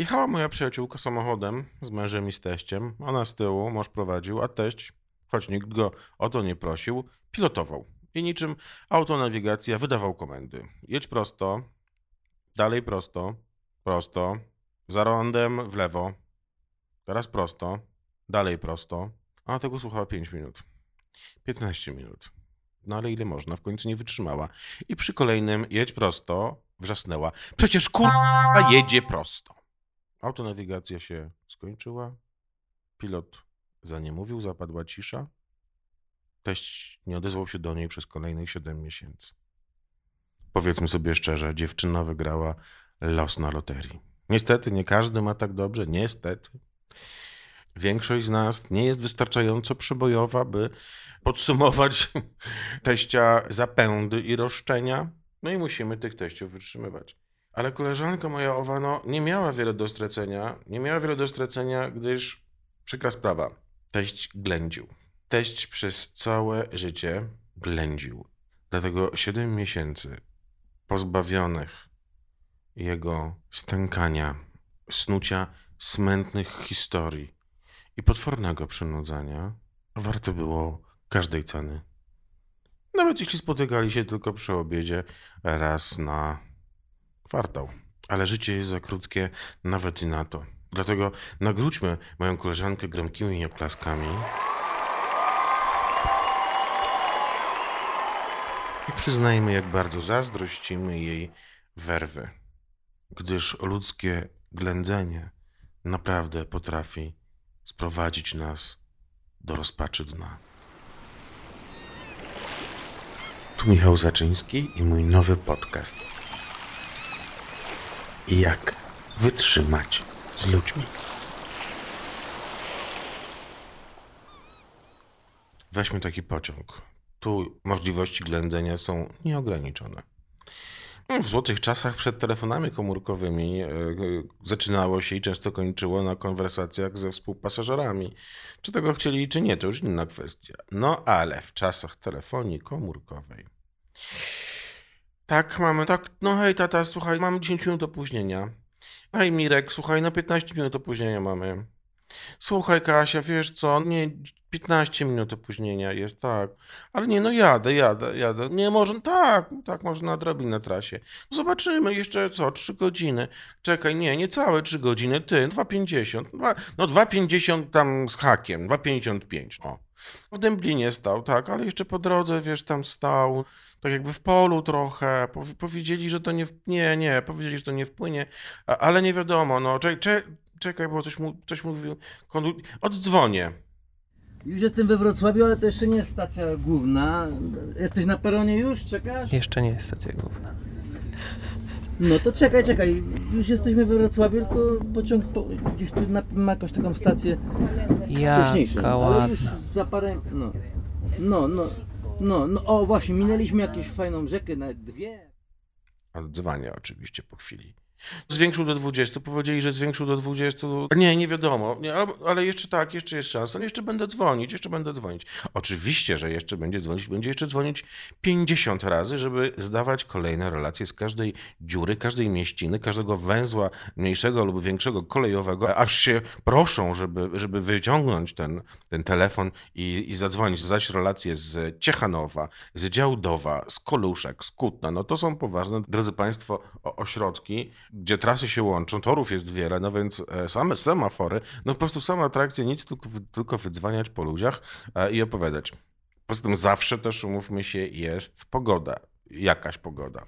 Jechała moja przyjaciółka samochodem z mężem i z teściem. Ona z tyłu, mąż prowadził, a teść, choć nikt go o to nie prosił, pilotował. I niczym autonawigacja wydawał komendy. Jedź prosto, dalej prosto, prosto, za rondem w lewo, teraz prosto, dalej prosto. A tego słuchała 5 minut. 15 minut. No ale ile można? W końcu nie wytrzymała. I przy kolejnym jedź prosto wrzasnęła. Przecież kurwa jedzie prosto. Autonawigacja się skończyła. Pilot za nie mówił, zapadła cisza. Teść nie odezwał się do niej przez kolejnych 7 miesięcy. Powiedzmy sobie szczerze, dziewczyna wygrała los na loterii. Niestety nie każdy ma tak dobrze, niestety. Większość z nas nie jest wystarczająco przebojowa, by podsumować teścia zapędy i roszczenia. No i musimy tych teściów wytrzymywać. Ale koleżanka moja Owano nie miała wiele do stracenia, nie miała wiele do stracenia, gdyż przykra sprawa, teść ględził. Teść przez całe życie ględził. Dlatego 7 miesięcy pozbawionych jego stękania, snucia smętnych historii i potwornego przynudzania warte było każdej ceny. Nawet jeśli spotykali się tylko przy obiedzie raz na kwartał. Ale życie jest za krótkie nawet i na to. Dlatego nagródźmy moją koleżankę gromkimi oklaskami. I przyznajmy, jak bardzo zazdrościmy jej werwy, gdyż ludzkie ględzenie naprawdę potrafi sprowadzić nas do rozpaczy dna. Tu Michał Zaczyński i mój nowy podcast. Jak wytrzymać z ludźmi. Weźmy taki pociąg. Tu możliwości ględzenia są nieograniczone. W złotych czasach przed telefonami komórkowymi e, zaczynało się i często kończyło na konwersacjach ze współpasażerami. Czy tego chcieli, czy nie, to już inna kwestia. No ale w czasach telefonii komórkowej. Tak, mamy, tak, no hej tata, słuchaj, mamy 10 minut opóźnienia. Hej Mirek, słuchaj, no 15 minut opóźnienia mamy. Słuchaj Kasia, wiesz co, nie, 15 minut opóźnienia jest, tak. Ale nie, no jadę, jadę, jadę. Nie, może, tak, tak, można nadrobić na trasie. Zobaczymy jeszcze, co, 3 godziny. Czekaj, nie, nie całe 3 godziny, ty, 2,50. No 2,50 tam z hakiem, 2,55, o. W Dęblinie stał, tak, ale jeszcze po drodze, wiesz, tam stał, tak jakby w polu trochę. Powiedzieli, że to nie, nie, nie, powiedzieli, że to nie wpłynie, ale nie wiadomo, no, czekaj, czekaj bo coś, mu, coś mówił, oddzwonię. Już jestem we Wrocławiu, ale to jeszcze nie jest stacja główna. Jesteś na peronie już? Czekasz? Jeszcze nie jest stacja główna. No to czekaj, czekaj. Już jesteśmy we Wrocławiu, tylko pociąg po, gdzieś tu na, ma jakąś taką stację wcześniejszą. Jaka Ale już ładna. za parę... No. No, no. No, no, o właśnie, minęliśmy jakąś fajną rzekę, nawet dwie. Oddzwania oczywiście po chwili. Zwiększył do 20, powiedzieli, że zwiększył do 20. Nie, nie wiadomo, nie, ale, jeszcze tak, jeszcze jest szansa. No jeszcze będę dzwonić, jeszcze będę dzwonić. Oczywiście, że jeszcze będzie dzwonić, będzie jeszcze dzwonić 50 razy, żeby zdawać kolejne relacje z każdej dziury, każdej mieściny, każdego węzła mniejszego lub większego kolejowego, aż się proszą, żeby, żeby wyciągnąć ten, ten telefon i, i zadzwonić, zdać relacje z Ciechanowa, z Działdowa, z Koluszek, z Kutna. No to są poważne, drodzy Państwo, ośrodki, gdzie trasy się łączą, torów jest wiele, no więc e, same semafory, no po prostu same atrakcje, nic, tylko, tylko wydzwaniać po ludziach e, i opowiadać. Poza tym zawsze też, umówmy się, jest pogoda, jakaś pogoda.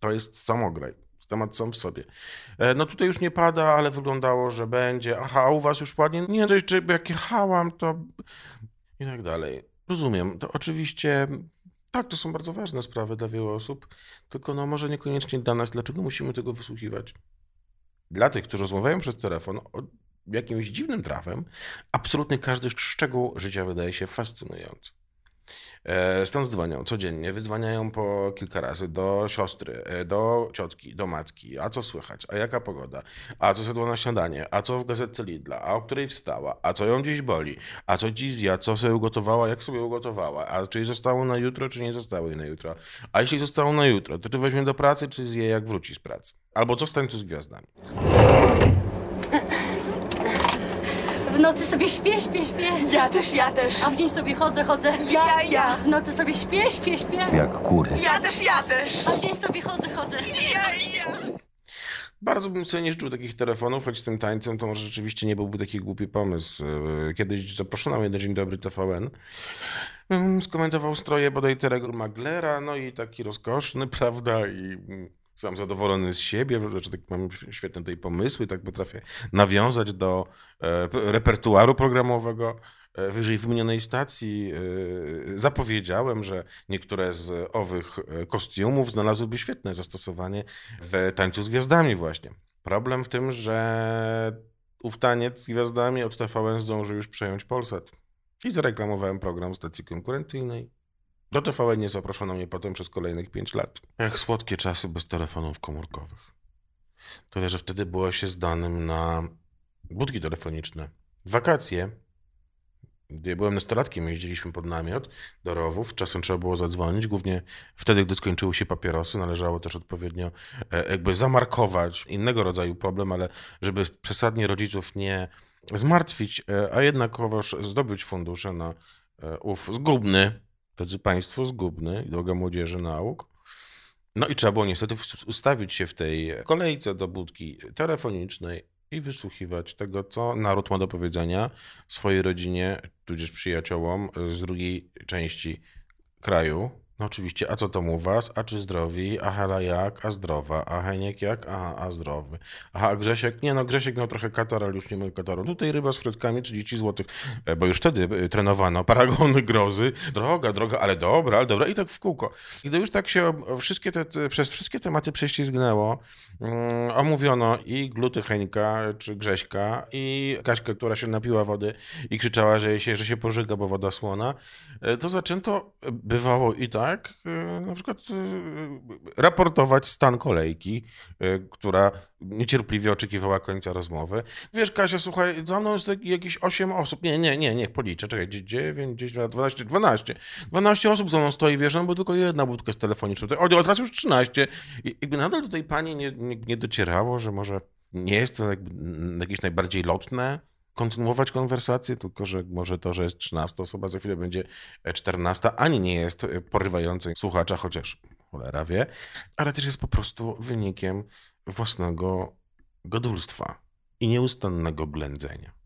To jest samograj, temat sam w sobie. E, No tutaj już nie pada, ale wyglądało, że będzie. Aha, u was już padnie? Nie, to jeszcze jak jechałam, to i tak dalej. Rozumiem, to oczywiście tak, to są bardzo ważne sprawy dla wielu osób, tylko no może niekoniecznie dla nas. Dlaczego musimy tego wysłuchiwać? Dla tych, którzy rozmawiają przez telefon o jakimś dziwnym trafem, absolutnie każdy szczegół życia wydaje się fascynujący. E, Stąd dzwonią codziennie, wydzwaniają po kilka razy do siostry, e, do ciotki, do matki. A co słychać? A jaka pogoda? A co zjadła na śniadanie? A co w gazetce Lidla? A o której wstała? A co ją dziś boli? A co dziś zjadła? Co sobie ugotowała? Jak sobie ugotowała? A czy jej zostało na jutro, czy nie zostało jej na jutro? A jeśli zostało na jutro, to czy weźmie do pracy, czy zje jak wróci z pracy? Albo co w tańcu z gwiazdami? Nocy sobie śpię, śpię, śpię. Ja też, ja też. A w dzień sobie chodzę, chodzę. Ja, ja. W nocy sobie śpię, śpię, śpię. Jak kury. Ja też, ja też. A w dzień sobie chodzę, chodzę. Ja, ja. Bardzo bym sobie nie życzył takich telefonów, choć z tym tańcem to może rzeczywiście nie byłby taki głupi pomysł. E, Kiedyś zaproszono mnie do Dzień Dobry TVN. Skomentował stroje bodaj Terego Maglera, no i taki rozkoszny, prawda, i mm, sam zadowolony z siebie, że tak mam świetne tutaj pomysły, tak potrafię nawiązać do e, repertuaru programowego e, wyżej wymienionej stacji. E, Zapowiedziałem, że niektóre z owych kostiumów znalazłyby świetne zastosowanie w tańcu z gwiazdami właśnie. Problem w tym, że ów taniec z gwiazdami od TVN zdążył już przejąć Polsat. I zareklamowałem program stacji konkurencyjnej. Do TVN nie zaproszono mnie potem przez kolejnych 5 lat. Jak słodkie czasy bez telefonów komórkowych. Tyle, że wtedy było się zdanym na budki telefoniczne. Wakacje, gdy byłem nastolatkiem, jeździliśmy pod namiot do rowów. Czasem trzeba było zadzwonić, głównie wtedy, gdy skończyły się papierosy. Należało też odpowiednio e, jakby zamarkować innego rodzaju problem, ale żeby przesadnie rodziców nie zmartwić, e, a jednakowoż zdobyć fundusze na e, ów zgubny, drodzy Państwo, zgubny, droga młodzieży nauk. No i trzeba było niestety ustawić się w tej kolejce do budki telefonicznej i wysłuchiwać tego, co naród ma do powiedzenia swojej rodzinie, tudzież przyjaciołom z drugiej części kraju. No oczywiście, a co tam u was? A czy zdrowi? A Hela jak? A zdrowa? A Heniek jak? Aha, a zdrowy. Aha, a Grzesiek? Nie no, Grzesiek miał trochę katar, ale już nie miał kataru. Tutaj ryba z frytkami 30 zł, bo już wtedy e, trenowano paragony grozy. Droga, droga, ale dobra, ale dobra. I tak w kółko. I gdy już tak się wszystkie te, te, przez wszystkie tematy prześlizgnęło, mm, omówiono i gluty Henka, czy Grześka, i Kaśkę, która się napiła wody i krzyczała, że się, że się pożyga, bo woda słona, e, to zaczęto, e, bywało i tak, e, na przykład e, raportować stan kolejki, e, która niecierpliwie oczekiwała końca rozmowy. Wiesz, Kasia, słuchaj, za mną jest jakieś 8 osób. Nie, nie, nie, niech policzę. Czekaj, 9, 10, 12, 12. 12 osób za mną stoi, wiesz, no bo tylko jedna budka jest telefoniczna. O, teraz już 13. I jakby nadal do tej pani nie, nie, nie docierało, że może nie jest to jakieś najbardziej lotne kontynuować konwersację, tylko że może to, że jest 13 osoba, za chwilę będzie e, 14, ani nie jest e, porywającym słuchacza, chociaż cholera wie, ale też jest po prostu wynikiem własnego godulstwa i nieustannego ględzenia.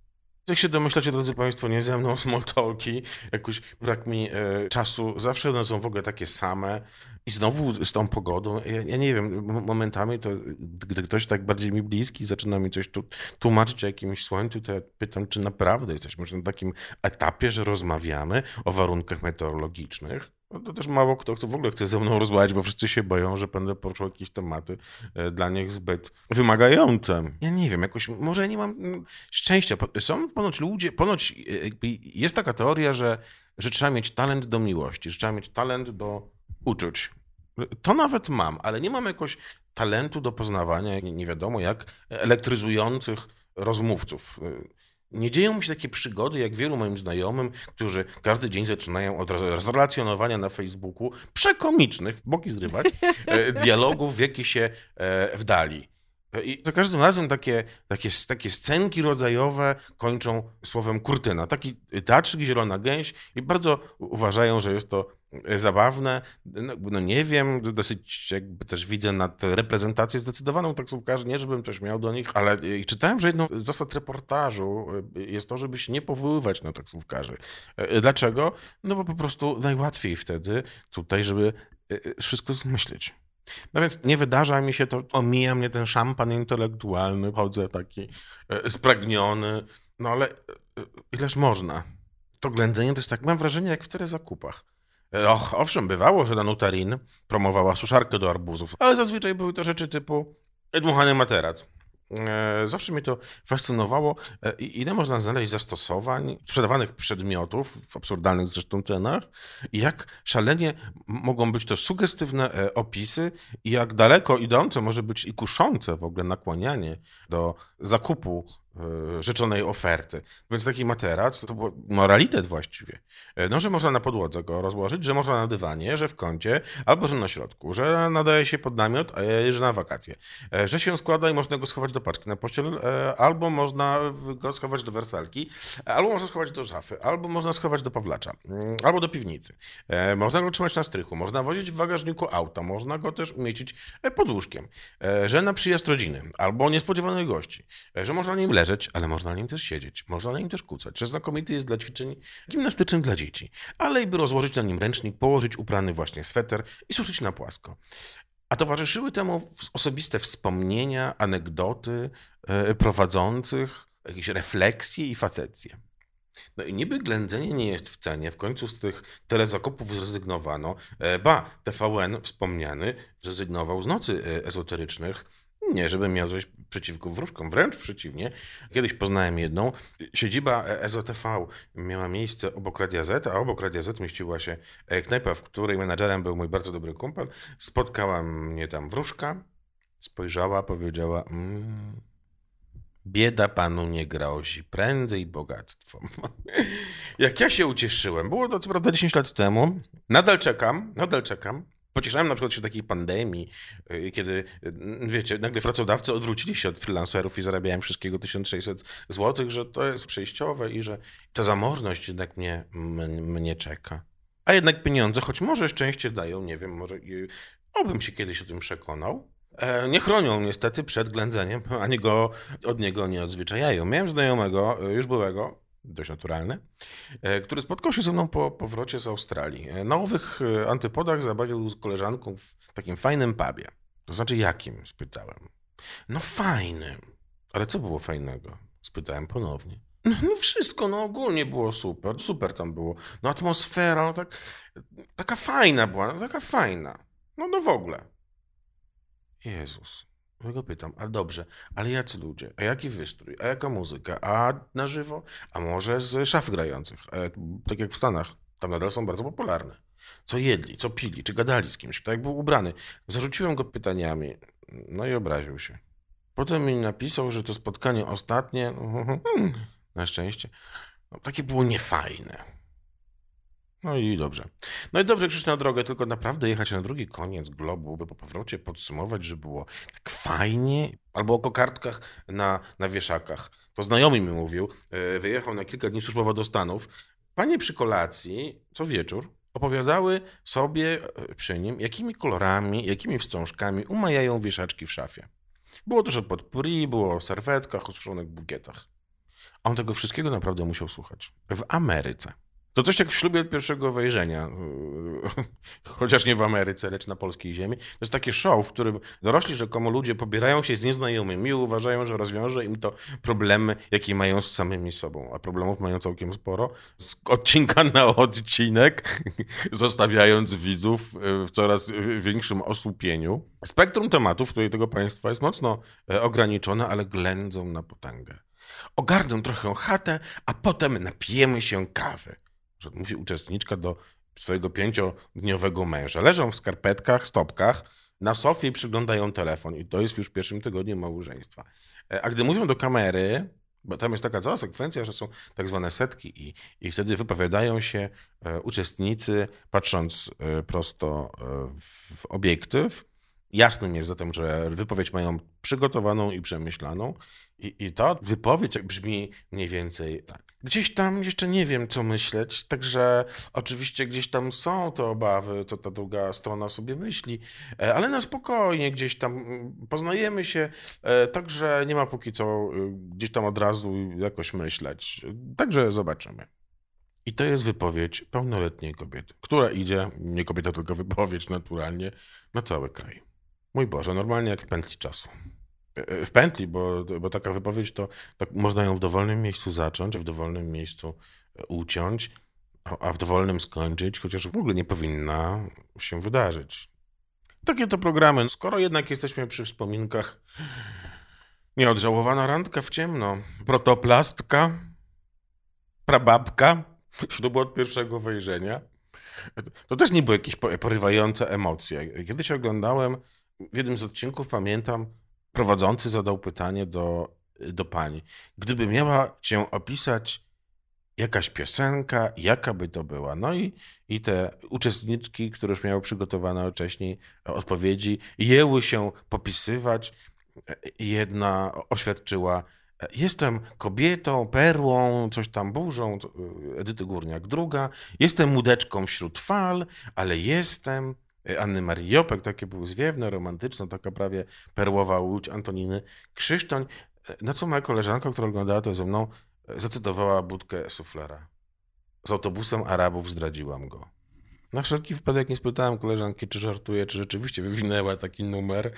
Jak się domyślacie, drodzy Państwo, nie ze mną smoltolki, jakoś brak mi e, czasu, zawsze one są w ogóle takie same. I znowu z tą pogodą, ja, ja nie wiem, momentami to, gdy ktoś tak bardziej mi bliski zaczyna mi coś tu, tłumaczyć o jakimś słońcu, to ja pytam, czy naprawdę jesteśmy już na takim etapie, że rozmawiamy o warunkach meteorologicznych. No to też mało kto chce, w ogóle chce ze mną rozmawiać, bo wszyscy się boją, że będę poruszał jakieś tematy e, dla nich zbyt wymagające. Ja nie wiem, jakoś, może nie mam mm, szczęścia. Są ponoć ludzie, ponoć e, jest taka teoria, że, że trzeba mieć talent do miłości, że trzeba mieć talent do uczuć. To nawet mam, ale nie mam jakoś talentu do poznawania, nie, nie wiadomo jak, elektryzujących rozmówców. Nie dzieją mi się takie przygody, jak wielu moim znajomym, którzy każdy dzień zaczynają od zrelacjonowania na Facebooku przekomicznych, boki zrywać, e, dialogów, w jakie się e, wdali. E, I za każdym razem takie, takie, takie scenki rodzajowe kończą słowem kurtyna. Taki teatrzyk, zielona gęś i bardzo uważają, że jest to zabawne. No, no nie wiem, dosyć jakby też widzę nad reprezentację zdecydowaną taksówkarzy, nie żebym coś miał do nich, ale e, czytałem, że jedną z zasad reportażu e, jest to, żeby się nie powoływać na taksówkarzy. Dlaczego? No bo po prostu najłatwiej wtedy tutaj, żeby wszystko zmyślić. No więc nie wydarza mi się to, omija mnie ten szampan intelektualny, chodzę taki spragniony, no ale ileż można? To ględzenie to jest tak, mam wrażenie, jak w zakupach. E, Och, owszem, bywało, że Danuta Rin promowała suszarkę do arbuzów, ale zazwyczaj były to rzeczy typu dmuchany materac. E, Zawsze mnie to fascynowało, e, ile można znaleźć zastosowań sprzedawanych przedmiotów w absurdalnych zresztą cenach i jak szalenie mogą być to sugestywne opisy i jak daleko idące może być i kuszące w ogóle nakłanianie do zakupu rzeczonej oferty. Więc taki materac to był moralitet właściwie. E, No, że można na podłodze go rozłożyć, że można na dywanie, że w kącie, albo że na środku, że nadaje się pod namiot, e, że na wakacje. E, Że się składa i można go schować do paczki na pościel, e, albo można go schować do wersalki, e, albo można schować do szafy, albo można schować do pawlacza, mm, albo do piwnicy. E, Można go trzymać na strychu, można wozić w bagażniku auta, można go też umieścić e, pod łóżkiem, e, że na przyjazd rodziny, albo niespodziewanych gości, e, że można na nim leżeć, ale można na nim też siedzieć, można na nim też kucać, znakomity jest dla ćwiczeń gimnastycznych dla dzieci, ale i by rozłożyć na nim ręcznik, położyć uprany właśnie sweter i suszyć na płasko. A towarzyszyły temu osobiste wspomnienia, anegdoty e, prowadzących, jakieś refleksje i facecje. No i niby ględzenie nie jest w cenie, w końcu z tych telezakupów zrezygnowano. E, Ba, TVN wspomniany zrezygnował z nocy e, ezoterycznych. Nie, żebym miał coś przeciwko wróżkom, wręcz przeciwnie. Kiedyś poznałem jedną. Siedziba e, EZOTV miała miejsce obok Radia Z, a obok Radia Z mieściła się knajpa, w której menadżerem był mój bardzo dobry kumpel. Spotkała mnie tam wróżka, spojrzała, powiedziała... Mm, Bieda panu nie grozi, prędzej bogactwo. Jak ja się ucieszyłem, było to co prawda 10 lat temu, nadal czekam, nadal czekam. Pocieszałem na przykład się takiej pandemii, y, kiedy, y, wiecie, nagle pracodawcy odwrócili się od freelancerów i zarabiałem wszystkiego 1600 zł, że to jest przejściowe i że ta zamożność jednak mnie, mnie czeka. A jednak pieniądze, choć może szczęście dają, nie wiem, może y, obym się kiedyś o tym przekonał, E, Nie chronią niestety przed ględzeniem, ani go od niego nie odzwyczajają. Miałem znajomego, e, już byłego, dość naturalny, e, który spotkał się ze mną po powrocie z Australii. E, Na owych e, antypodach zabawił z koleżanką w takim fajnym pubie. To znaczy jakim? spytałem. No fajnym. Ale co było fajnego? Spytałem ponownie. No, no wszystko, no ogólnie było super, super tam było. No atmosfera, no tak, taka fajna była, no taka fajna. No, no w ogóle. Jezus. Ja go pytam, ale dobrze, ale jacy ludzie? A jaki wystrój? A jaka muzyka? A na żywo? A może z szaf grających? E, tak jak w Stanach. Tam nadal są bardzo popularne. Co jedli, co pili, czy gadali z kimś, tak jak był ubrany. Zarzuciłem go pytaniami, no i obraził się. Potem mi napisał, że to spotkanie ostatnie, na szczęście, no, takie było niefajne. No i dobrze. No i dobrze, Krzysztof, na drogę, tylko naprawdę jechać na drugi koniec globu, by po powrocie podsumować, że było tak fajnie, albo o kokardkach na, na wieszakach. To znajomy mi mówił, e, wyjechał na kilka dni służbowo do Stanów. Panie przy kolacji, co wieczór, opowiadały sobie e, przy nim, jakimi kolorami, jakimi wstążkami umajają wieszaczki w szafie. Było też o potpourri, było o serwetkach, o suszonych bukietach. A on tego wszystkiego naprawdę musiał słuchać. W Ameryce. To coś jak w ślubie od pierwszego wejrzenia, chociaż nie w Ameryce, lecz na polskiej ziemi. To jest takie show, w którym dorośli rzekomo ludzie pobierają się z nieznajomymi i uważają, że rozwiąże im to problemy, jakie mają z samymi sobą. A problemów mają całkiem sporo. Z odcinka na odcinek, zostawiając widzów e, w coraz większym osłupieniu. Spektrum tematów tutaj tego państwa jest mocno e, ograniczone, ale ględzą na potęgę. Ogarnę trochę chatę, a potem napijemy się kawy że mówi uczestniczka do swojego pięciodniowego męża. Leżą w skarpetkach, stopkach, na sofie i przyglądają telefon. I to jest już w pierwszym tygodniu małżeństwa. E, A gdy mówią do kamery, bo tam jest taka cała sekwencja, że są tak zwane setki i, i wtedy wypowiadają się e, uczestnicy, patrząc e, prosto w obiektyw. Jasnym jest zatem, że wypowiedź mają przygotowaną i przemyślaną. I, I ta wypowiedź brzmi mniej więcej tak. Gdzieś tam jeszcze nie wiem, co myśleć, także oczywiście gdzieś tam są te obawy, co ta druga strona sobie myśli, e, ale na spokojnie gdzieś tam mm, poznajemy się, e, także nie ma póki co y, gdzieś tam od razu jakoś myśleć. Także zobaczymy. I to jest wypowiedź pełnoletniej kobiety, która idzie, nie kobieta, tylko wypowiedź naturalnie, na cały kraj. Mój Boże, normalnie jak w pętli czasu. E, W pętli, bo, bo taka wypowiedź to można ją w dowolnym miejscu zacząć, w dowolnym miejscu e, uciąć, a w dowolnym skończyć, chociaż w ogóle nie powinna się wydarzyć. Takie to programy. Skoro jednak jesteśmy przy wspominkach, nieodżałowana randka w ciemno, protoplastka, prababka, ślub od pierwszego wejrzenia. To też nie były jakieś po- porywające emocje. Kiedyś oglądałem, w jednym z odcinków pamiętam, prowadzący zadał pytanie do do pani. Gdyby miała cię opisać jakaś piosenka, jaka by to była. No i, i te uczestniczki, które już miały przygotowane wcześniej odpowiedzi, jęły się popisywać. Jedna oświadczyła, jestem kobietą, perłą, coś tam burzą, Edyty Górniak. Druga, jestem mudeczką wśród fal, ale jestem... Anny Marii Jopek, takie były zwiewne, romantyczne, taka prawie perłowa łódź Antoniny Krzysztoń. Na co moja koleżanka, która oglądała to ze mną, zacytowała budkę suflera. Z autobusem Arabów zdradziłam go. Na wszelki wypadek nie spytałem koleżanki, czy żartuje, czy rzeczywiście wywinęła taki numer.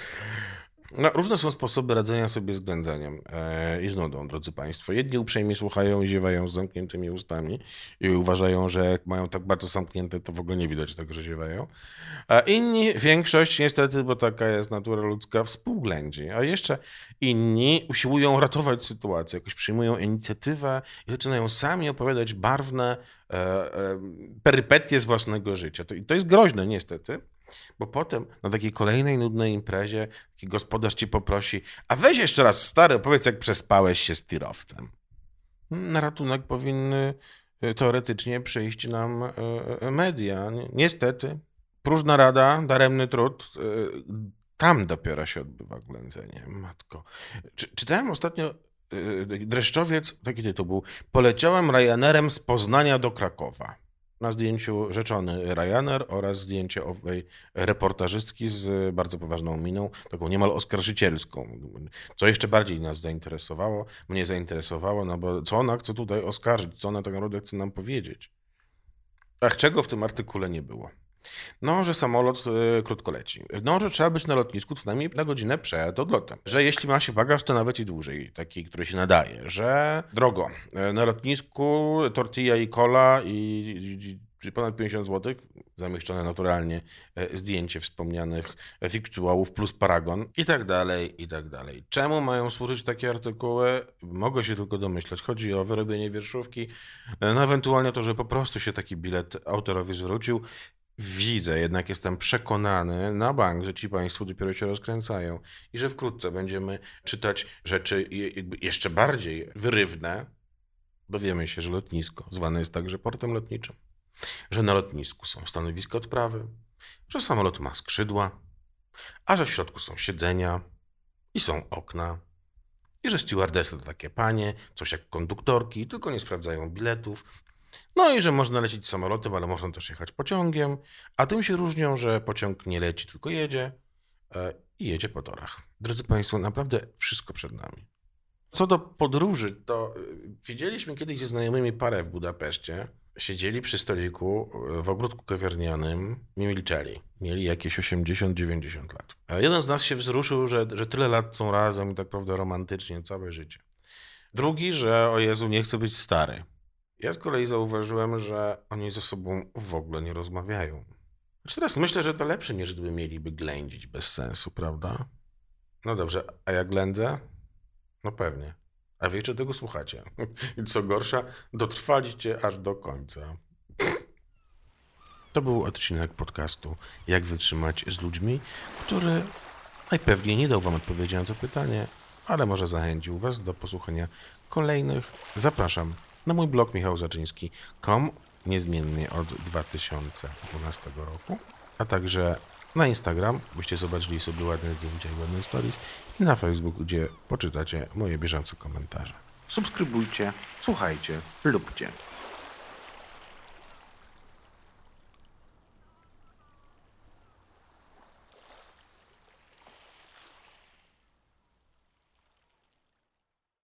No, różne są sposoby radzenia sobie z ględzeniem e, i z nudą, drodzy Państwo. Jedni uprzejmie słuchają i ziewają z zamkniętymi ustami i uważają, że jak mają tak bardzo zamknięte, to w ogóle nie widać tego, że ziewają. A inni, większość niestety, bo taka jest natura ludzka, współględzi. A jeszcze inni usiłują ratować sytuację, jakoś przyjmują inicjatywę i zaczynają sami opowiadać barwne e, e, perypetie z własnego życia. To, I to jest groźne niestety. Bo potem na takiej kolejnej nudnej imprezie taki gospodarz ci poprosi, a weź jeszcze raz stary, opowiedz jak przespałeś się z tirowcem. Na ratunek powinny y, teoretycznie przyjść nam y, y, media. Niestety, próżna rada, daremny trud, tam dopiero się odbywa ględzenie. Matko. Czy, czytałem ostatnio Dreszczowiec, taki tytuł był, poleciałem Ryanerem z Poznania do Krakowa. Na zdjęciu rzeczony Ryanair oraz zdjęcie owej reportażystki z bardzo poważną miną, taką niemal oskarżycielską. Co jeszcze bardziej nas zainteresowało, mnie zainteresowało, no bo co ona chce tutaj oskarżyć, co ona tak naprawdę chce nam powiedzieć. Ach, czego w tym artykule nie było? No, że samolot y, krótko leci. No, że trzeba być na lotnisku co najmniej na godzinę przed odlotem. Że jeśli ma się bagaż, to nawet i dłużej, taki, który się nadaje. Że drogo. Y, na lotnisku tortilla i cola i, i ponad 50 zł, zamieszczone naturalnie y, zdjęcie wspomnianych wiktuałów plus paragon i tak dalej, i tak dalej. Czemu mają służyć takie artykuły? Mogę się tylko domyślać. Chodzi o wyrobienie wierszówki, no ewentualnie to, że po prostu się taki bilet autorowi zwrócił widzę, jednak jestem przekonany na bank, że ci państwo dopiero się rozkręcają i że wkrótce będziemy czytać rzeczy jeszcze bardziej wyrywne. Dowiemy się, że lotnisko zwane jest także portem lotniczym, że na lotnisku są stanowiska odprawy, że samolot ma skrzydła, a że w środku są siedzenia i są okna. I że stewardesy to takie panie, coś jak konduktorki, tylko nie sprawdzają biletów, no i że można lecieć samolotem, ale można też jechać pociągiem, a tym się różnią, że pociąg nie leci, tylko jedzie e, i jedzie po torach. Drodzy Państwo, naprawdę wszystko przed nami. Co do podróży, to e, widzieliśmy kiedyś ze znajomymi parę w Budapeszcie. Siedzieli przy stoliku e, w ogródku kawiarnianym i milczeli. Mieli jakieś 80-90 lat. A jeden z nas się wzruszył, że, że tyle lat są razem i tak prawda romantycznie całe życie. Drugi, że o Jezu, nie chce być stary. Ja z kolei zauważyłem, że oni ze sobą w ogóle nie rozmawiają. Znaczy teraz myślę, że to lepsze niż gdyby mieliby ględzić bez sensu, prawda? No dobrze, a jak ględzę? No pewnie. A wiecie, tego słuchacie. I co gorsza, dotrwaliście aż do końca. To był odcinek podcastu Jak wytrzymać z ludźmi, który najpewniej nie dał wam odpowiedzi na to pytanie, ale może zachęcił was do posłuchania kolejnych. Zapraszam na mój blog michałzaczyński.com niezmiennie od 2012 roku, a także na Instagram, byście zobaczyli sobie ładne zdjęcia i ładne stories i na Facebook, gdzie poczytacie moje bieżące komentarze. Subskrybujcie, słuchajcie, lubcie.